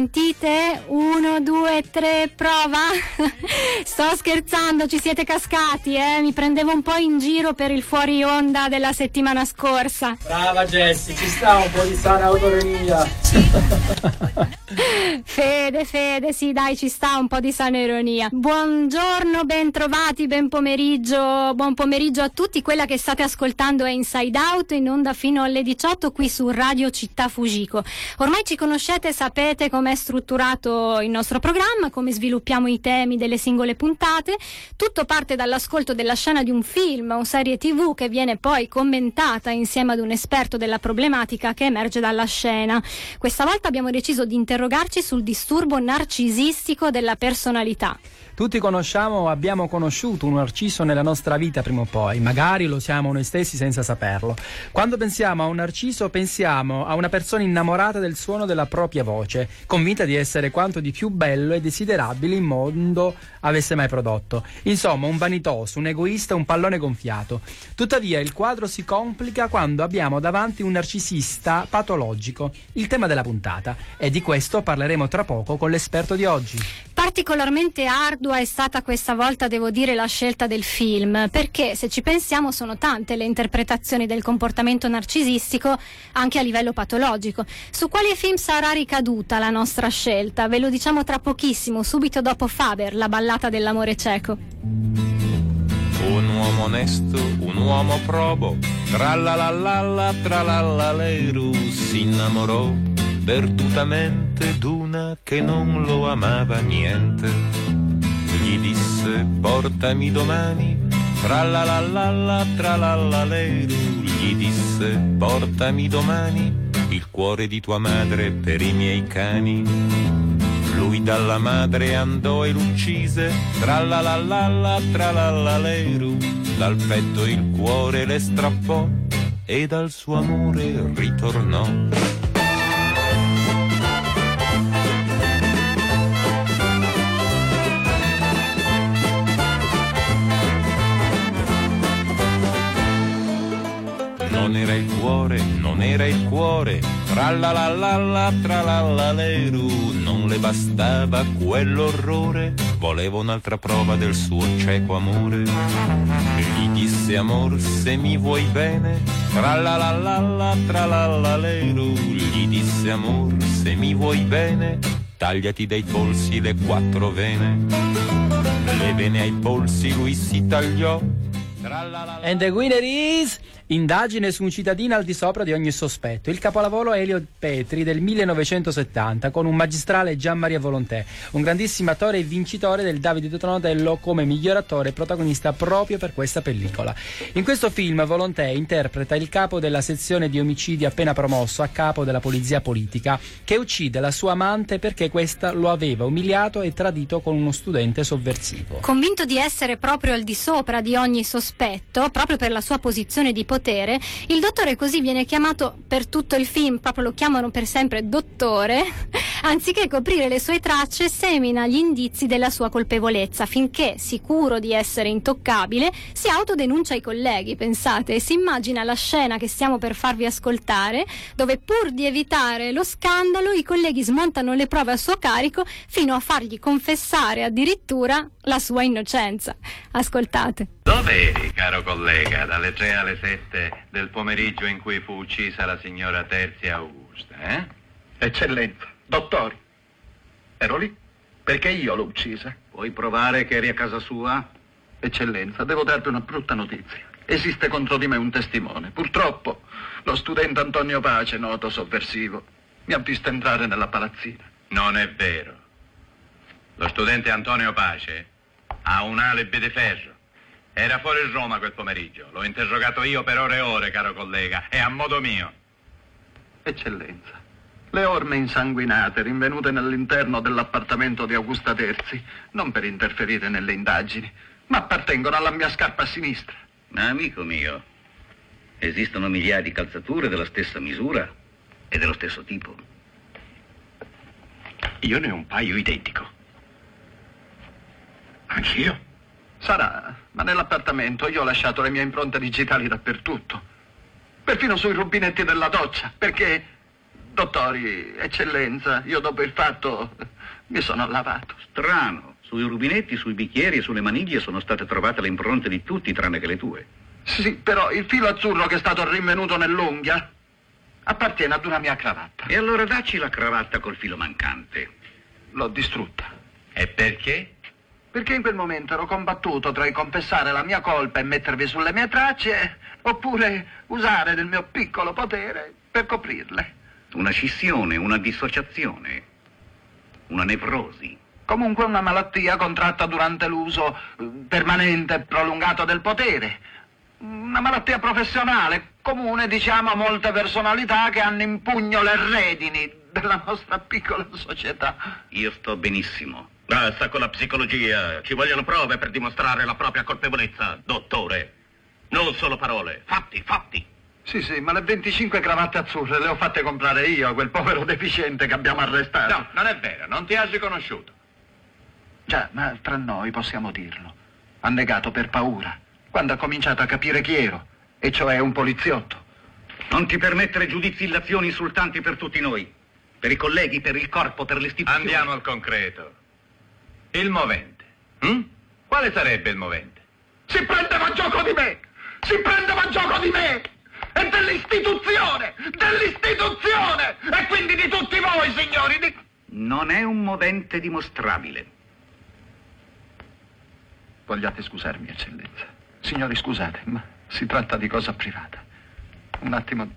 sentite? Uno, due, tre, prova? Sto scherzando, ci siete cascati, eh? Mi prendevo un po' in giro per il fuori onda della settimana scorsa. Brava Jessie, ci sta un po' di sana autoironia. Fede, Fede, sì, dai, ci sta un po' di sana ironia. Buongiorno, ben trovati, ben pomeriggio, buon pomeriggio a tutti. Quella che state ascoltando è Inside Out in onda fino alle 18 qui su Radio Città Fujiko. Ormai ci conoscete, sapete com'è strutturato il nostro programma, come sviluppiamo i temi delle singole puntate. Tutto parte dall'ascolto della scena di un film o serie TV che viene poi commentata insieme ad un esperto della problematica che emerge dalla scena. Questa volta abbiamo deciso di interrogarci sul disturbo narcisistico della personalità. Tutti conosciamo o abbiamo conosciuto un narciso nella nostra vita prima o poi, magari lo siamo noi stessi senza saperlo. Quando pensiamo a un narciso pensiamo a una persona innamorata del suono della propria voce, convinta di essere quanto di più bello e desiderabile il mondo avesse mai prodotto. Insomma, un vanitoso, un egoista, un pallone gonfiato. Tuttavia il quadro si complica quando abbiamo davanti un narcisista patologico, il tema della puntata, e di questo parleremo tra poco con l'esperto di oggi. Particolarmente ardua è stata questa volta, devo dire, la scelta del film, perché se ci pensiamo sono tante le interpretazioni del comportamento narcisistico anche a livello patologico. Su quale film sarà ricaduta la nostra scelta? Ve lo diciamo tra pochissimo, subito dopo Faber, la ballata dell'amore cieco. Un uomo onesto, un uomo probo, tralalala, tralalaleiru, si innamorò perdutamente d'una che non lo amava niente. Gli disse portami domani, tralalala, tralalaleiru, gli disse portami domani il cuore di tua madre per i miei cani. Lui dalla madre andò e l'uccise, tralalala, tralalaleiru, dal petto il cuore le strappò e dal suo amore ritornò. Non era il cuore, non era il cuore, tralalala, tralalaleru, non le bastava quell'orrore, voleva un'altra prova del suo cieco amore. Gli disse amor se mi vuoi bene, tralalala, tralalaleru, gli disse amor se mi vuoi bene, tagliati dai polsi le quattro vene. Le vene ai polsi lui si tagliò. And the winner is Indagine su un cittadino al di sopra di ogni sospetto. Il capolavoro Elio Petri del 1970 con un magistrale Gian Maria Volontè, un grandissimo attore e vincitore del Davide di come miglior attore e protagonista proprio per questa pellicola. In questo film Volontè interpreta il capo della sezione di omicidi appena promosso a capo della polizia politica che uccide la sua amante perché questa lo aveva umiliato e tradito con uno studente sovversivo. Convinto di essere proprio al di sopra di ogni sospetto, proprio per la sua posizione di potere, il dottore così viene chiamato per tutto il film, proprio lo chiamano per sempre dottore, anziché coprire le sue tracce, semina gli indizi della sua colpevolezza, finché, sicuro di essere intoccabile, si autodenuncia ai colleghi, pensate, e si immagina la scena che stiamo per farvi ascoltare, dove pur di evitare lo scandalo, i colleghi smontano le prove a suo carico fino a fargli confessare addirittura la sua innocenza. Ascoltate. Dove eri, caro collega, dalle 3 alle 7 del pomeriggio in cui fu uccisa la signora Terzia Augusta, eh? Eccellenza, dottori, ero lì perché io l'ho uccisa. Puoi provare che eri a casa sua? Eccellenza, devo darti una brutta notizia. Esiste contro di me un testimone. Purtroppo, lo studente Antonio Pace, noto sovversivo, mi ha visto entrare nella palazzina. Non è vero. Lo studente Antonio Pace ha un alibi di ferro. Era fuori Roma quel pomeriggio. L'ho interrogato io per ore e ore, caro collega, e a modo mio. Eccellenza, le orme insanguinate rinvenute nell'interno dell'appartamento di Augusta Terzi, non per interferire nelle indagini, ma appartengono alla mia scarpa a sinistra. Ma amico mio, esistono migliaia di calzature della stessa misura e dello stesso tipo. Io ne ho un paio identico. Anch'io? Sarà, ma nell'appartamento io ho lasciato le mie impronte digitali dappertutto. Perfino sui rubinetti della doccia, perché Dottori, eccellenza, io dopo il fatto mi sono lavato. Strano. Sui rubinetti, sui bicchieri e sulle maniglie sono state trovate le impronte di tutti tranne che le tue. Sì, però il filo azzurro che è stato rinvenuto nell'unghia appartiene ad una mia cravatta. E allora dacci la cravatta col filo mancante. L'ho distrutta. E perché? Perché in quel momento ero combattuto tra il confessare la mia colpa e mettervi sulle mie tracce, oppure usare del mio piccolo potere per coprirle. Una scissione, una dissociazione, una nevrosi. Comunque una malattia contratta durante l'uso eh, permanente e prolungato del potere. Una malattia professionale, comune diciamo a molte personalità che hanno in pugno le redini della nostra piccola società. Io sto benissimo. Basta con la psicologia. Ci vogliono prove per dimostrare la propria colpevolezza, dottore. Non solo parole, fatti, fatti. Sì, sì, ma le 25 cravatte azzurre le ho fatte comprare io a quel povero deficiente che abbiamo arrestato. No, non è vero, non ti has riconosciuto. Già, ma tra noi possiamo dirlo. Ha negato per paura, quando ha cominciato a capire chi ero, e cioè un poliziotto. Non ti permettere giudizi, illazioni insultanti per tutti noi. Per i colleghi, per il corpo, per l'istituzione. Andiamo al concreto. Il movente. hm? Quale sarebbe il movente? Si prendeva gioco di me! Si prendeva gioco di me! E dell'istituzione! Dell'istituzione! E quindi di tutti voi, signori! Di... Non è un movente dimostrabile. Vogliate scusarmi, eccellenza. Signori, scusate, ma si tratta di cosa privata. Un attimo,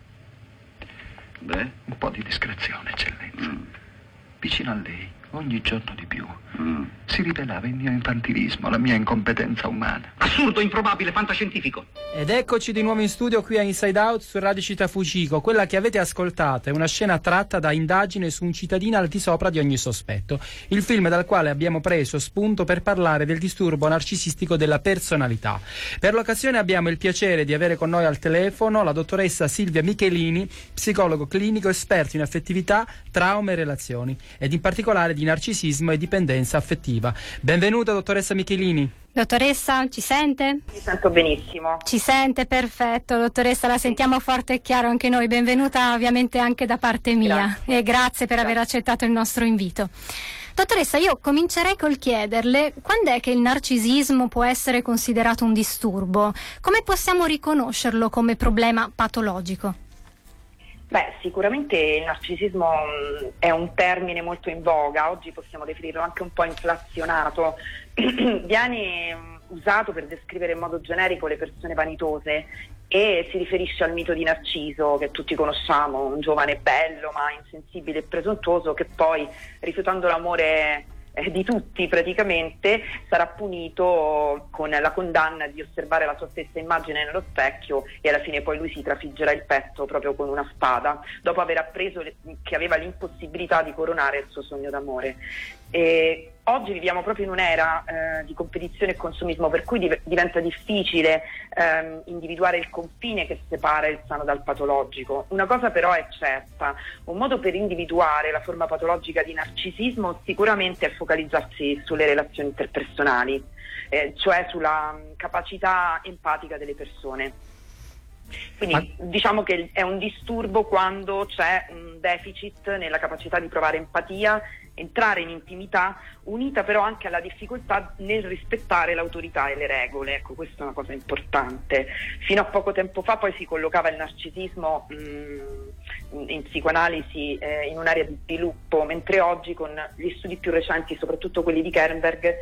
Beh? un po' di discrezione, eccellenza. Mm. Vicino a lei, ogni giorno di più, Mm. Si rivelava il mio infantilismo, la mia incompetenza umana. Assurdo, improbabile, fantascientifico. Ed eccoci di nuovo in studio qui a Inside Out su Radio Città Fucico. Quella che avete ascoltato è una scena tratta da indagine su un cittadino al di sopra di ogni sospetto. Il film dal quale abbiamo preso spunto per parlare del disturbo narcisistico della personalità. Per l'occasione abbiamo il piacere di avere con noi al telefono la dottoressa Silvia Michelini, psicologo clinico esperto in affettività, trauma e relazioni, ed in particolare di narcisismo e dipendenza affettiva. Benvenuta dottoressa Michelini. Dottoressa, ci sente? Mi sento benissimo. Ci sente, perfetto. Dottoressa, la sentiamo forte e chiaro anche noi. Benvenuta ovviamente anche da parte mia Grazie. e grazie per aver accettato il nostro invito. Dottoressa, io comincerei col chiederle quando è che il narcisismo può essere considerato un disturbo? Come possiamo riconoscerlo come problema patologico? Beh, sicuramente il narcisismo mh, è un termine molto in voga, oggi possiamo definirlo anche un po' inflazionato. Viene mh, usato per descrivere in modo generico le persone vanitose e si riferisce al mito di Narciso che tutti conosciamo, un giovane bello ma insensibile e presuntuoso che poi rifiutando l'amore eh, di tutti praticamente sarà punito con la condanna di osservare la sua stessa immagine nello specchio e alla fine poi lui si trafiggerà il petto proprio con una spada dopo aver appreso che aveva l'impossibilità di coronare il suo sogno d'amore. E oggi viviamo proprio in un'era eh, di competizione e consumismo per cui div- diventa difficile ehm, individuare il confine che separa il sano dal patologico. Una cosa però è certa, un modo per individuare la forma patologica di narcisismo sicuramente è focalizzarsi sulle relazioni interpersonali, eh, cioè sulla mh, capacità empatica delle persone. Quindi diciamo che è un disturbo quando c'è un deficit nella capacità di provare empatia, entrare in intimità, unita però anche alla difficoltà nel rispettare l'autorità e le regole. Ecco, questa è una cosa importante. Fino a poco tempo fa poi si collocava il narcisismo mh, in- in psicoanalisi eh, in un'area di sviluppo, mentre oggi con gli studi più recenti, soprattutto quelli di Kernberg,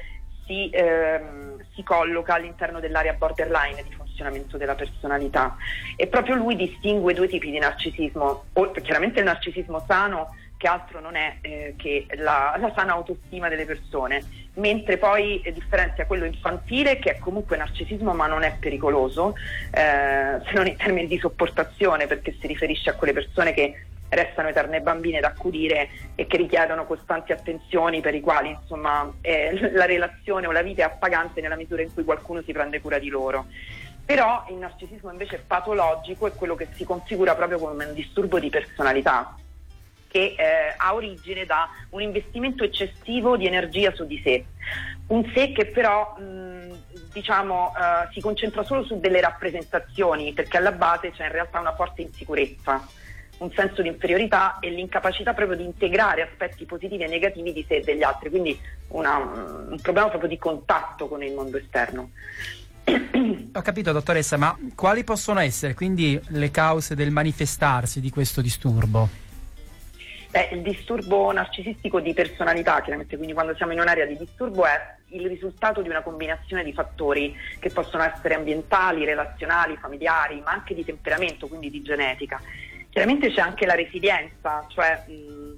si, ehm, si colloca all'interno dell'area borderline di funzionamento della personalità. E proprio lui distingue due tipi di narcisismo, O- chiaramente il narcisismo sano che altro non è eh, che la, la sana autostima delle persone, mentre poi eh, differenzia quello infantile che è comunque narcisismo ma non è pericoloso, eh, se non in termini di sopportazione perché si riferisce a quelle persone che restano eterne bambine da accudire e che richiedono costanti attenzioni per i quali insomma eh, la relazione o la vita è appagante nella misura in cui qualcuno si prende cura di loro. Però il narcisismo invece patologico è quello che si configura proprio come un disturbo di personalità che eh, ha origine da un investimento eccessivo di energia su di sé, un sé che però mh, diciamo eh, si concentra solo su delle rappresentazioni perché alla base c'è in realtà una forte insicurezza un senso di inferiorità e l'incapacità proprio di integrare aspetti positivi e negativi di sé e degli altri, quindi una, un problema proprio di contatto con il mondo esterno. Ho capito, dottoressa, ma quali possono essere quindi le cause del manifestarsi di questo disturbo? Beh, il disturbo narcisistico di personalità, chiaramente, quindi quando siamo in un'area di disturbo è il risultato di una combinazione di fattori che possono essere ambientali, relazionali, familiari, ma anche di temperamento, quindi di genetica. Chiaramente c'è anche la resilienza, cioè mh,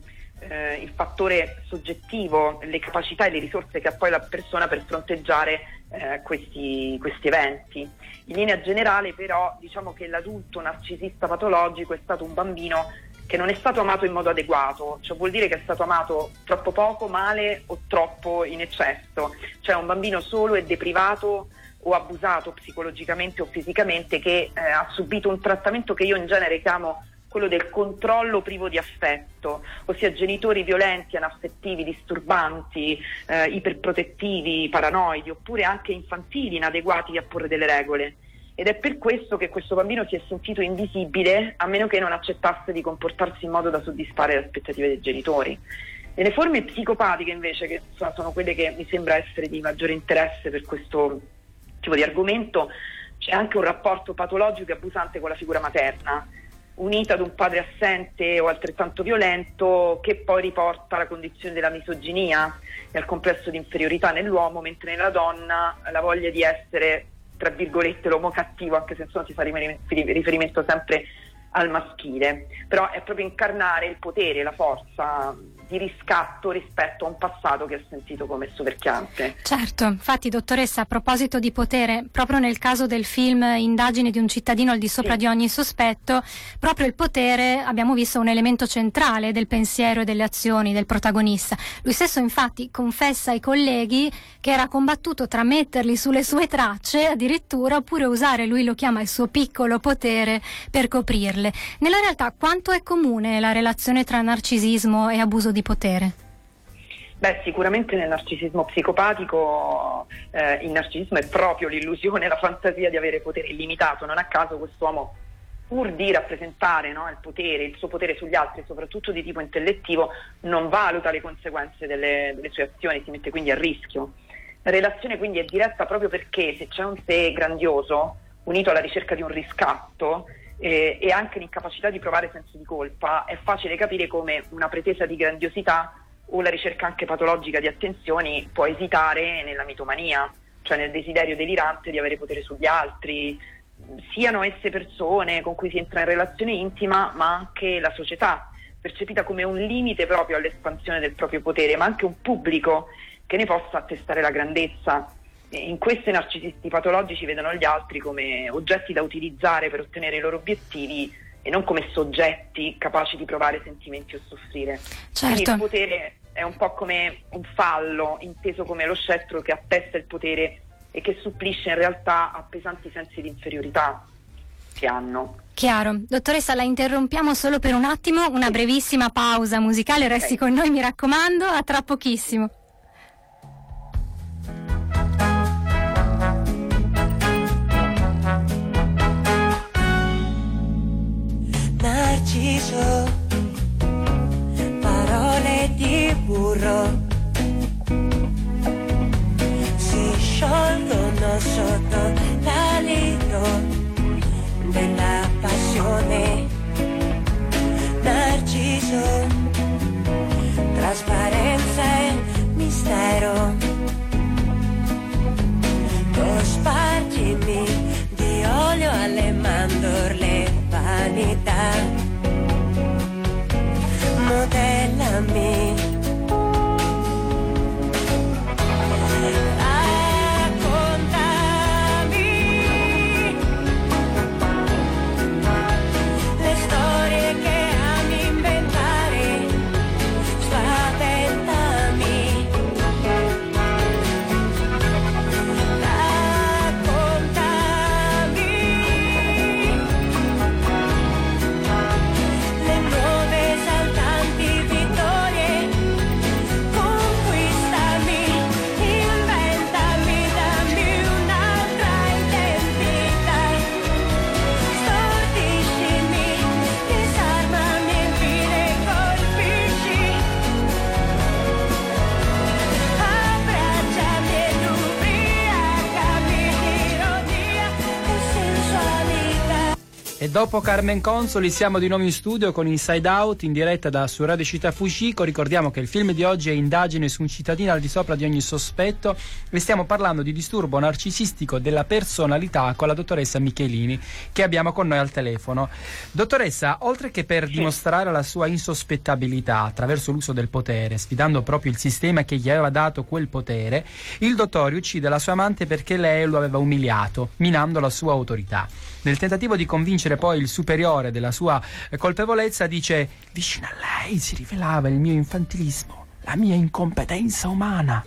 eh, il fattore soggettivo, le capacità e le risorse che ha poi la persona per fronteggiare eh, questi, questi, eventi. In linea generale però diciamo che l'adulto narcisista patologico è stato un bambino che non è stato amato in modo adeguato, cioè vuol dire che è stato amato troppo poco, male o troppo in eccesso, cioè un bambino solo e deprivato o abusato psicologicamente o fisicamente che eh, ha subito un trattamento che io in genere chiamo quello del controllo privo di affetto, ossia genitori violenti, anaffettivi, disturbanti, eh, iperprotettivi, paranoidi, oppure anche infantili, inadeguati a porre delle regole. Ed è per questo che questo bambino si è sentito invisibile a meno che non accettasse di comportarsi in modo da soddisfare le aspettative dei genitori. Nelle forme psicopatiche invece, che sono quelle che mi sembra essere di maggiore interesse per questo tipo di argomento, c'è anche un rapporto patologico e abusante con la figura materna unita ad un padre assente o altrettanto violento che poi riporta alla condizione della misoginia e al complesso di inferiorità nell'uomo, mentre nella donna la voglia di essere, tra virgolette, l'uomo cattivo, anche se insomma si fa riferimento sempre al maschile, però è proprio incarnare il potere, la forza di riscatto rispetto a un passato che ha sentito come soverchiante. Certo, infatti dottoressa, a proposito di potere, proprio nel caso del film Indagine di un cittadino al di sopra sì. di ogni sospetto, proprio il potere abbiamo visto un elemento centrale del pensiero e delle azioni del protagonista. Lui stesso infatti confessa ai colleghi che era combattuto tra metterli sulle sue tracce addirittura oppure usare, lui lo chiama il suo piccolo potere per coprirle. Nella realtà quanto è comune la relazione tra narcisismo e abuso di potere? Beh, sicuramente nel narcisismo psicopatico eh, il narcisismo è proprio l'illusione, la fantasia di avere potere illimitato. Non a caso quest'uomo, pur di rappresentare no, il potere, il suo potere sugli altri, soprattutto di tipo intellettivo, non valuta le conseguenze delle, delle sue azioni, si mette quindi a rischio. La relazione quindi è diretta proprio perché se c'è un sé grandioso, unito alla ricerca di un riscatto, eh, e anche l'incapacità di provare senso di colpa, è facile capire come una pretesa di grandiosità o la ricerca anche patologica di attenzioni può esitare nella mitomania, cioè nel desiderio delirante di avere potere sugli altri, siano esse persone con cui si entra in relazione intima, ma anche la società, percepita come un limite proprio all'espansione del proprio potere, ma anche un pubblico che ne possa attestare la grandezza in questi narcisisti patologici vedono gli altri come oggetti da utilizzare per ottenere i loro obiettivi e non come soggetti capaci di provare sentimenti o soffrire. Certo. Quindi il potere è un po' come un fallo, inteso come lo scettro che attesta il potere e che supplisce in realtà a pesanti sensi di inferiorità che hanno. Chiaro. Dottoressa, la interrompiamo solo per un attimo, una brevissima pausa musicale, resti okay. con noi mi raccomando, a tra pochissimo. Narciso, parole di burro si sciolgono sotto l'alito della passione. Narciso, trasparenza e mistero. Dopo Carmen Consoli siamo di nuovo in studio con Inside Out in diretta da su Radio Città Fucico. Ricordiamo che il film di oggi è Indagine su un cittadino al di sopra di ogni sospetto e stiamo parlando di disturbo narcisistico della personalità con la dottoressa Michelini che abbiamo con noi al telefono. Dottoressa, oltre che per dimostrare la sua insospettabilità attraverso l'uso del potere, sfidando proprio il sistema che gli aveva dato quel potere, il dottore uccide la sua amante perché lei lo aveva umiliato, minando la sua autorità. Nel tentativo di convincere poi il superiore della sua eh, colpevolezza, dice: Vicino a lei si rivelava il mio infantilismo, la mia incompetenza umana.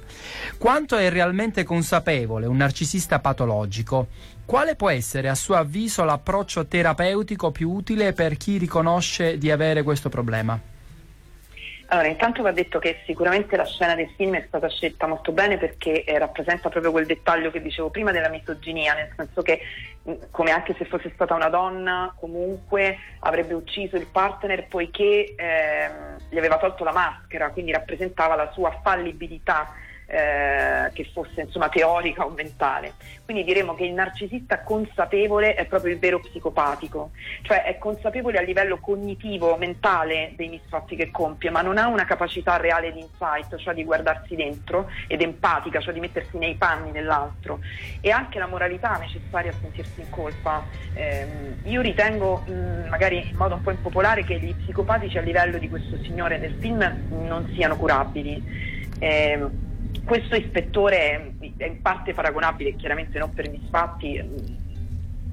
Quanto è realmente consapevole un narcisista patologico? Quale può essere, a suo avviso, l'approccio terapeutico più utile per chi riconosce di avere questo problema? Allora, intanto va detto che sicuramente la scena del film è stata scelta molto bene perché eh, rappresenta proprio quel dettaglio che dicevo prima della misoginia, nel senso che come anche se fosse stata una donna, comunque avrebbe ucciso il partner poiché ehm, gli aveva tolto la maschera, quindi rappresentava la sua fallibilità eh, che fosse insomma teorica o mentale. Quindi diremo che il narcisista consapevole è proprio il vero psicopatico, cioè è consapevole a livello cognitivo, mentale dei misfatti che compie, ma non ha una capacità reale di insight, cioè di guardarsi dentro ed empatica, cioè di mettersi nei panni dell'altro e anche la moralità necessaria a sentirsi in colpa. Eh, io ritengo, mh, magari in modo un po' impopolare, che gli psicopatici a livello di questo signore del film non siano curabili. Eh, questo ispettore è in parte paragonabile, chiaramente non per misfatti.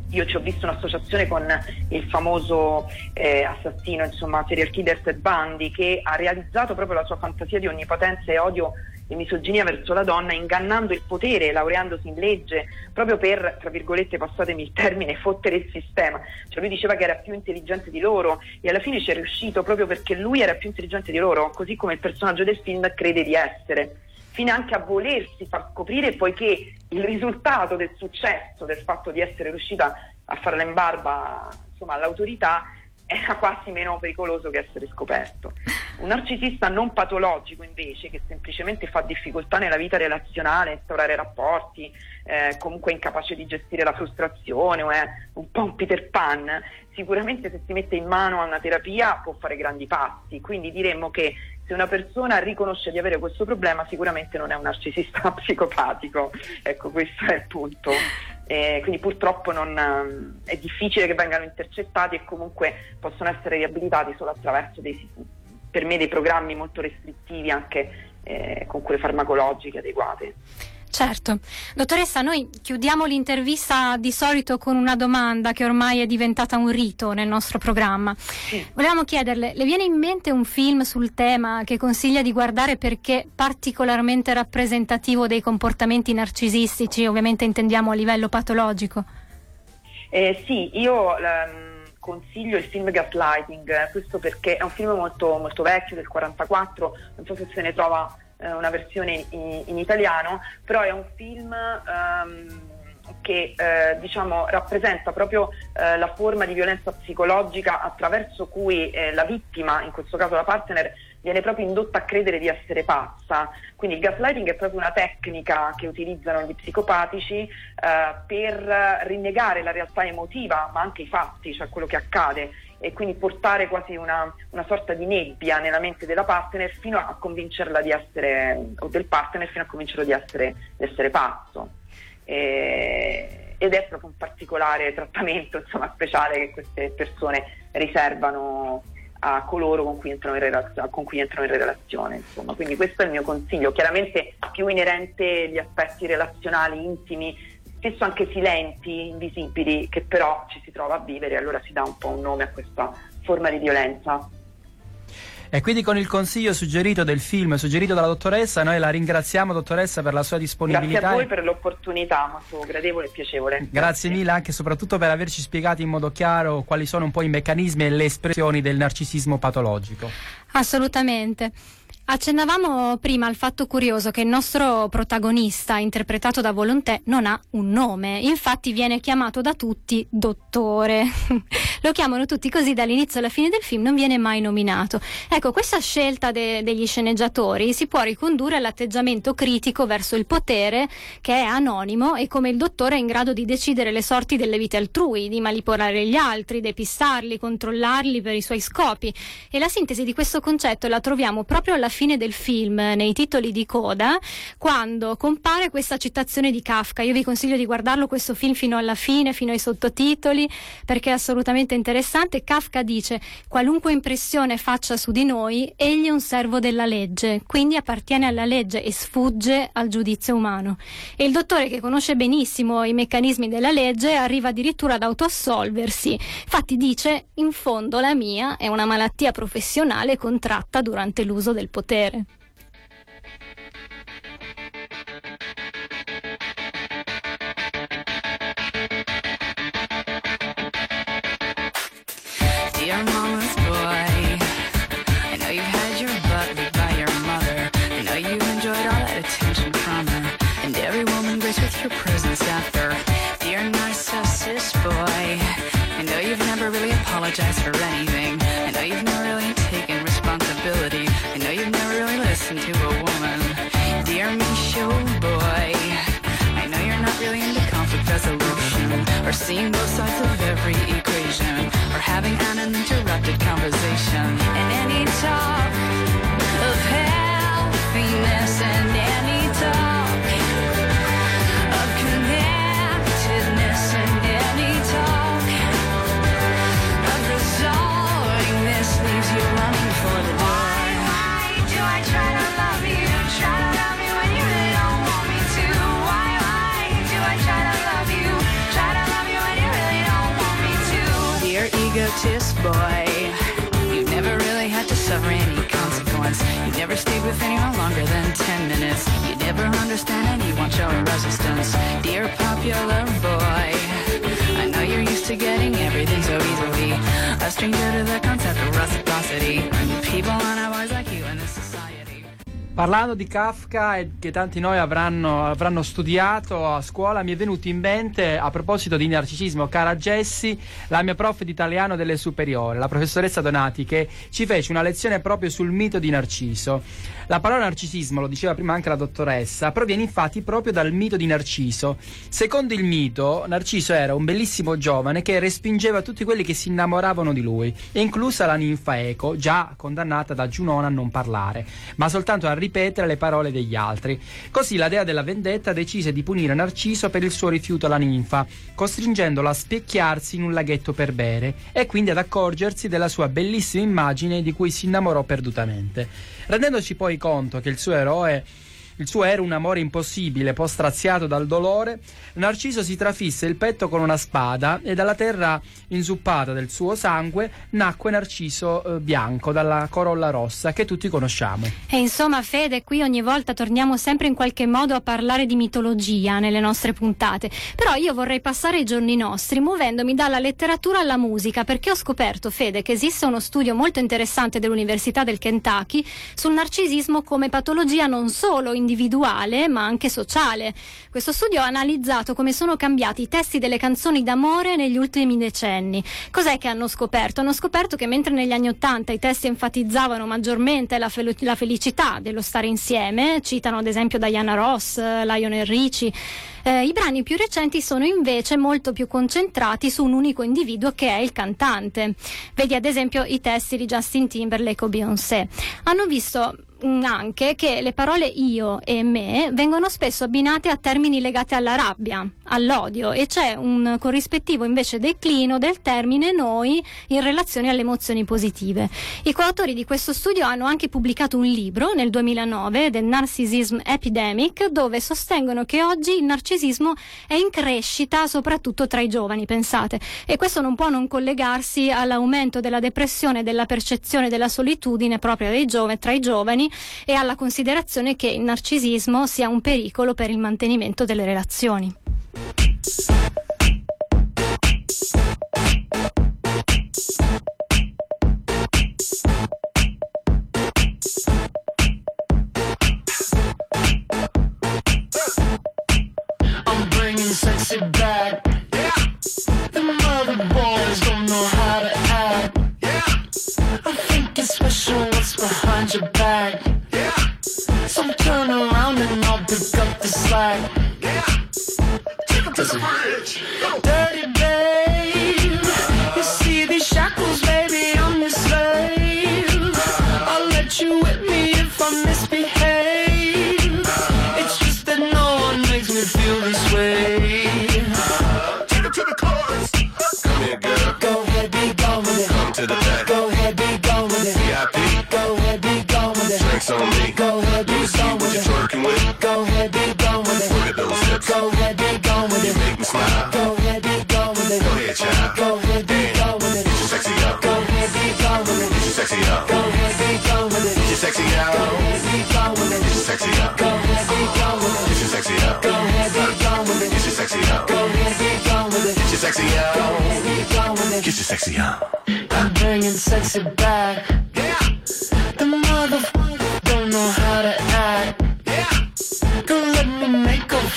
Io ci ho visto un'associazione con il famoso eh, assassino, insomma, serial killer Ted Bundy, che ha realizzato proprio la sua fantasia di onnipotenza e odio e misoginia verso la donna, ingannando il potere, laureandosi in legge, proprio per, tra virgolette, passatemi il termine, fottere il sistema. Cioè lui diceva che era più intelligente di loro e alla fine ci è riuscito proprio perché lui era più intelligente di loro, così come il personaggio del film crede di essere fino anche a volersi far scoprire, poiché il risultato del successo, del fatto di essere riuscita a farla in barba insomma, all'autorità, era quasi meno pericoloso che essere scoperto. Un narcisista non patologico invece, che semplicemente fa difficoltà nella vita relazionale, instaurare rapporti, eh, comunque incapace di gestire la frustrazione o è un po' un Peter Pan, sicuramente se si mette in mano a una terapia può fare grandi passi. Quindi diremmo che se una persona riconosce di avere questo problema sicuramente non è un narcisista psicopatico, ecco questo è il punto. Eh, quindi purtroppo non, eh, è difficile che vengano intercettati e comunque possono essere riabilitati solo attraverso dei, per me dei programmi molto restrittivi anche eh, con cure farmacologiche adeguate. Certo. Dottoressa, noi chiudiamo l'intervista di solito con una domanda che ormai è diventata un rito nel nostro programma. Sì. Volevamo chiederle, le viene in mente un film sul tema che consiglia di guardare perché particolarmente rappresentativo dei comportamenti narcisistici, ovviamente intendiamo a livello patologico? Eh, sì, io um, consiglio il film Gaslighting, questo perché è un film molto, molto vecchio, del 1944, non so se se ne trova eh, una versione in, in, italiano, però è un film um, che eh, diciamo, rappresenta proprio eh, la forma di violenza psicologica attraverso cui eh, la vittima, in questo caso la partner, viene proprio indotta a credere di essere pazza. Quindi il gaslighting è proprio una tecnica che utilizzano gli psicopatici eh, per rinnegare la realtà emotiva, ma anche i fatti, cioè quello che accade e quindi portare quasi una, una, sorta di nebbia nella mente della partner fino a convincerla di essere, o del partner fino a convincerlo di essere, di essere pazzo. E, ed è proprio un particolare trattamento insomma, speciale che queste persone riservano a coloro con cui entrano in, con cui entrano in relazione. Insomma. Quindi questo è il mio consiglio, chiaramente più inerente agli aspetti relazionali, intimi spesso anche silenti, invisibili, che però ci si trova a vivere e allora si dà un po' un nome a questa forma di violenza. E quindi con il consiglio suggerito del film, suggerito dalla dottoressa, noi la ringraziamo dottoressa per la sua disponibilità. Grazie a voi per l'opportunità, molto gradevole e piacevole. Grazie, Grazie mille anche e soprattutto per averci spiegato in modo chiaro quali sono un po' i meccanismi e le espressioni del narcisismo patologico. Assolutamente. Accennavamo prima al fatto curioso che il nostro protagonista, interpretato da Volontè, non ha un nome, infatti viene chiamato da tutti dottore. Lo chiamano tutti così dall'inizio alla fine del film, non viene mai nominato. Ecco, questa scelta de- degli sceneggiatori si può ricondurre all'atteggiamento critico verso il potere, che è anonimo e come il dottore è in grado di decidere le sorti delle vite altrui, di manipolare gli altri, depistarli, controllarli per i suoi scopi. E la sintesi di questo concetto la troviamo proprio alla fine del film, nei titoli di coda, quando compare questa citazione di Kafka. Io vi consiglio di guardarlo questo film fino alla fine, fino ai sottotitoli, perché è assolutamente interessante. Kafka dice: qualunque impressione faccia su di noi, egli è un servo della legge, quindi appartiene alla legge e sfugge al giudizio umano. E il dottore, che conosce benissimo i meccanismi della legge, arriva addirittura ad autoassolversi. Infatti dice: in fondo la mia è una malattia professionale contratta durante l'uso del potere potere. Dear mama's boy, I know you've had your by your mother. I know you've enjoyed all that attention from her. And every woman graced with your presence after. Dear boy, I know you've never really apologized for anything. To a woman. Dear me, show boy, I know you're not really into conflict resolution or seeing both sides of every equation or having an uninterrupted conversation. And any talk boy, you've never really had to suffer any consequence. You never stayed with anyone longer than 10 minutes. You never understand anyone showing resistance. Dear popular boy, I know you're used to getting everything so easily. A stranger to the concept of reciprocity. People aren't always Parlando di Kafka e che tanti noi avranno, avranno studiato a scuola, mi è venuto in mente a proposito di narcisismo, cara Jessie, la mia prof di italiano delle superiori, la professoressa Donati, che ci fece una lezione proprio sul mito di Narciso. La parola narcisismo, lo diceva prima anche la dottoressa, proviene infatti proprio dal mito di Narciso. Secondo il mito, Narciso era un bellissimo giovane che respingeva tutti quelli che si innamoravano di lui, inclusa la ninfa Eco, già condannata da Giunone a non parlare, ma soltanto a ripetere le parole degli altri. Così la dea della vendetta decise di punire Narciso per il suo rifiuto alla ninfa, costringendolo a specchiarsi in un laghetto per bere e quindi ad accorgersi della sua bellissima immagine di cui si innamorò perdutamente. Rendendoci poi conto che il suo eroe il suo era un amore impossibile, poi straziato dal dolore, Narciso si trafisse il petto con una spada e dalla terra inzuppata del suo sangue nacque Narciso eh, bianco dalla corolla rossa che tutti conosciamo. E insomma, Fede, qui ogni volta torniamo sempre in qualche modo a parlare di mitologia nelle nostre puntate. Però io vorrei passare ai giorni nostri muovendomi dalla letteratura alla musica, perché ho scoperto, Fede, che esiste uno studio molto interessante dell'Università del Kentucky sul narcisismo come patologia non solo individuale, ma anche sociale. Questo studio ha analizzato come sono cambiati i testi delle canzoni d'amore negli ultimi decenni. Cos'è che hanno scoperto? Hanno scoperto che mentre negli anni Ottanta i testi enfatizzavano maggiormente la, fel- la felicità dello stare insieme, citano ad esempio Diana Ross, Lionel Richie, eh, I brani più recenti sono invece molto più concentrati su un unico individuo che è il cantante. Vedi ad esempio i testi di Justin Timberlake o Beyoncé. Hanno visto anche che le parole io e me vengono spesso abbinate a termini legati alla rabbia, all'odio e c'è un corrispettivo invece declino del termine noi in relazione alle emozioni positive. I coautori di questo studio hanno anche pubblicato un libro nel 2009, The Narcissism Epidemic, dove sostengono che oggi il narcisismo è in crescita soprattutto tra i giovani, pensate, e questo non può non collegarsi all'aumento della depressione e della percezione della solitudine propria dei giovani, tra i giovani e alla considerazione che il narcisismo sia un pericolo per il mantenimento delle relazioni. sit back.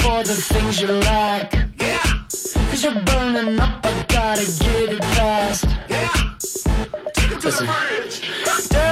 For the things you lack. Yeah. Cause you're burning up, I gotta get it fast. Yeah. take it Listen. Dirty babe.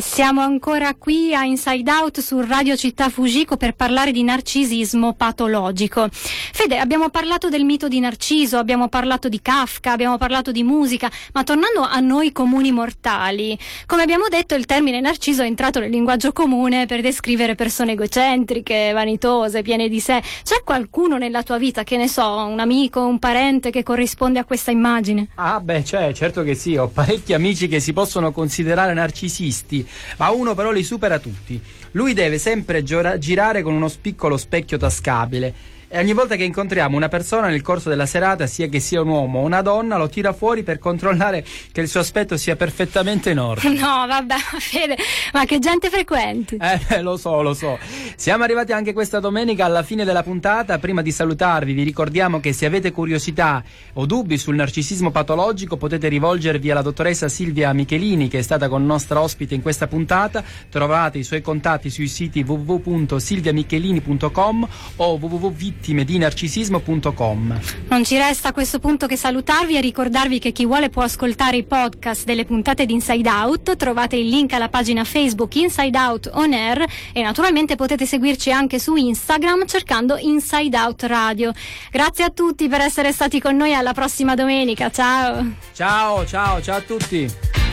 Siamo ancora qui a Inside Out su Radio Città Fujiko per parlare di narcisismo patologico. Fede, abbiamo parlato del mito di Narciso, abbiamo parlato di Kafka, abbiamo parlato di musica, ma tornando a noi comuni mortali, come abbiamo detto il termine Narciso è entrato nel linguaggio comune per descrivere persone egocentriche, vanitose, piene di sé. C'è qualcuno nella tua vita, che ne so, un amico, un parente che corrisponde a questa immagine? Ah beh, cioè, certo che sì, ho parecchi amici che si possono considerare narcisisti, ma uno però li supera tutti. Lui deve sempre girare con uno piccolo specchio tascabile e ogni volta che incontriamo una persona nel corso della serata, sia che sia un uomo o una donna, lo tira fuori per controllare che il suo aspetto sia perfettamente in ordine. No, vabbè, Fede, ma che gente frequenti. Eh, lo so, lo so. Siamo arrivati anche questa domenica alla fine della puntata. Prima di salutarvi, vi ricordiamo che se avete curiosità o dubbi sul narcisismo patologico, potete rivolgervi alla dottoressa Silvia Michelini, che è stata con nostra ospite in questa puntata. Trovate i suoi contatti sui siti www.silviamichelini.com o www.vittimedinarcisismo.com. Non ci resta a questo punto che salutarvi e ricordarvi che chi vuole può ascoltare i podcast delle puntate di Inside Out. Trovate il link alla pagina Facebook Inside Out On Air e naturalmente potete seguirci anche su Instagram cercando Inside Out Radio. Grazie a tutti per essere stati con noi alla prossima domenica. Ciao! Ciao, ciao, ciao a tutti.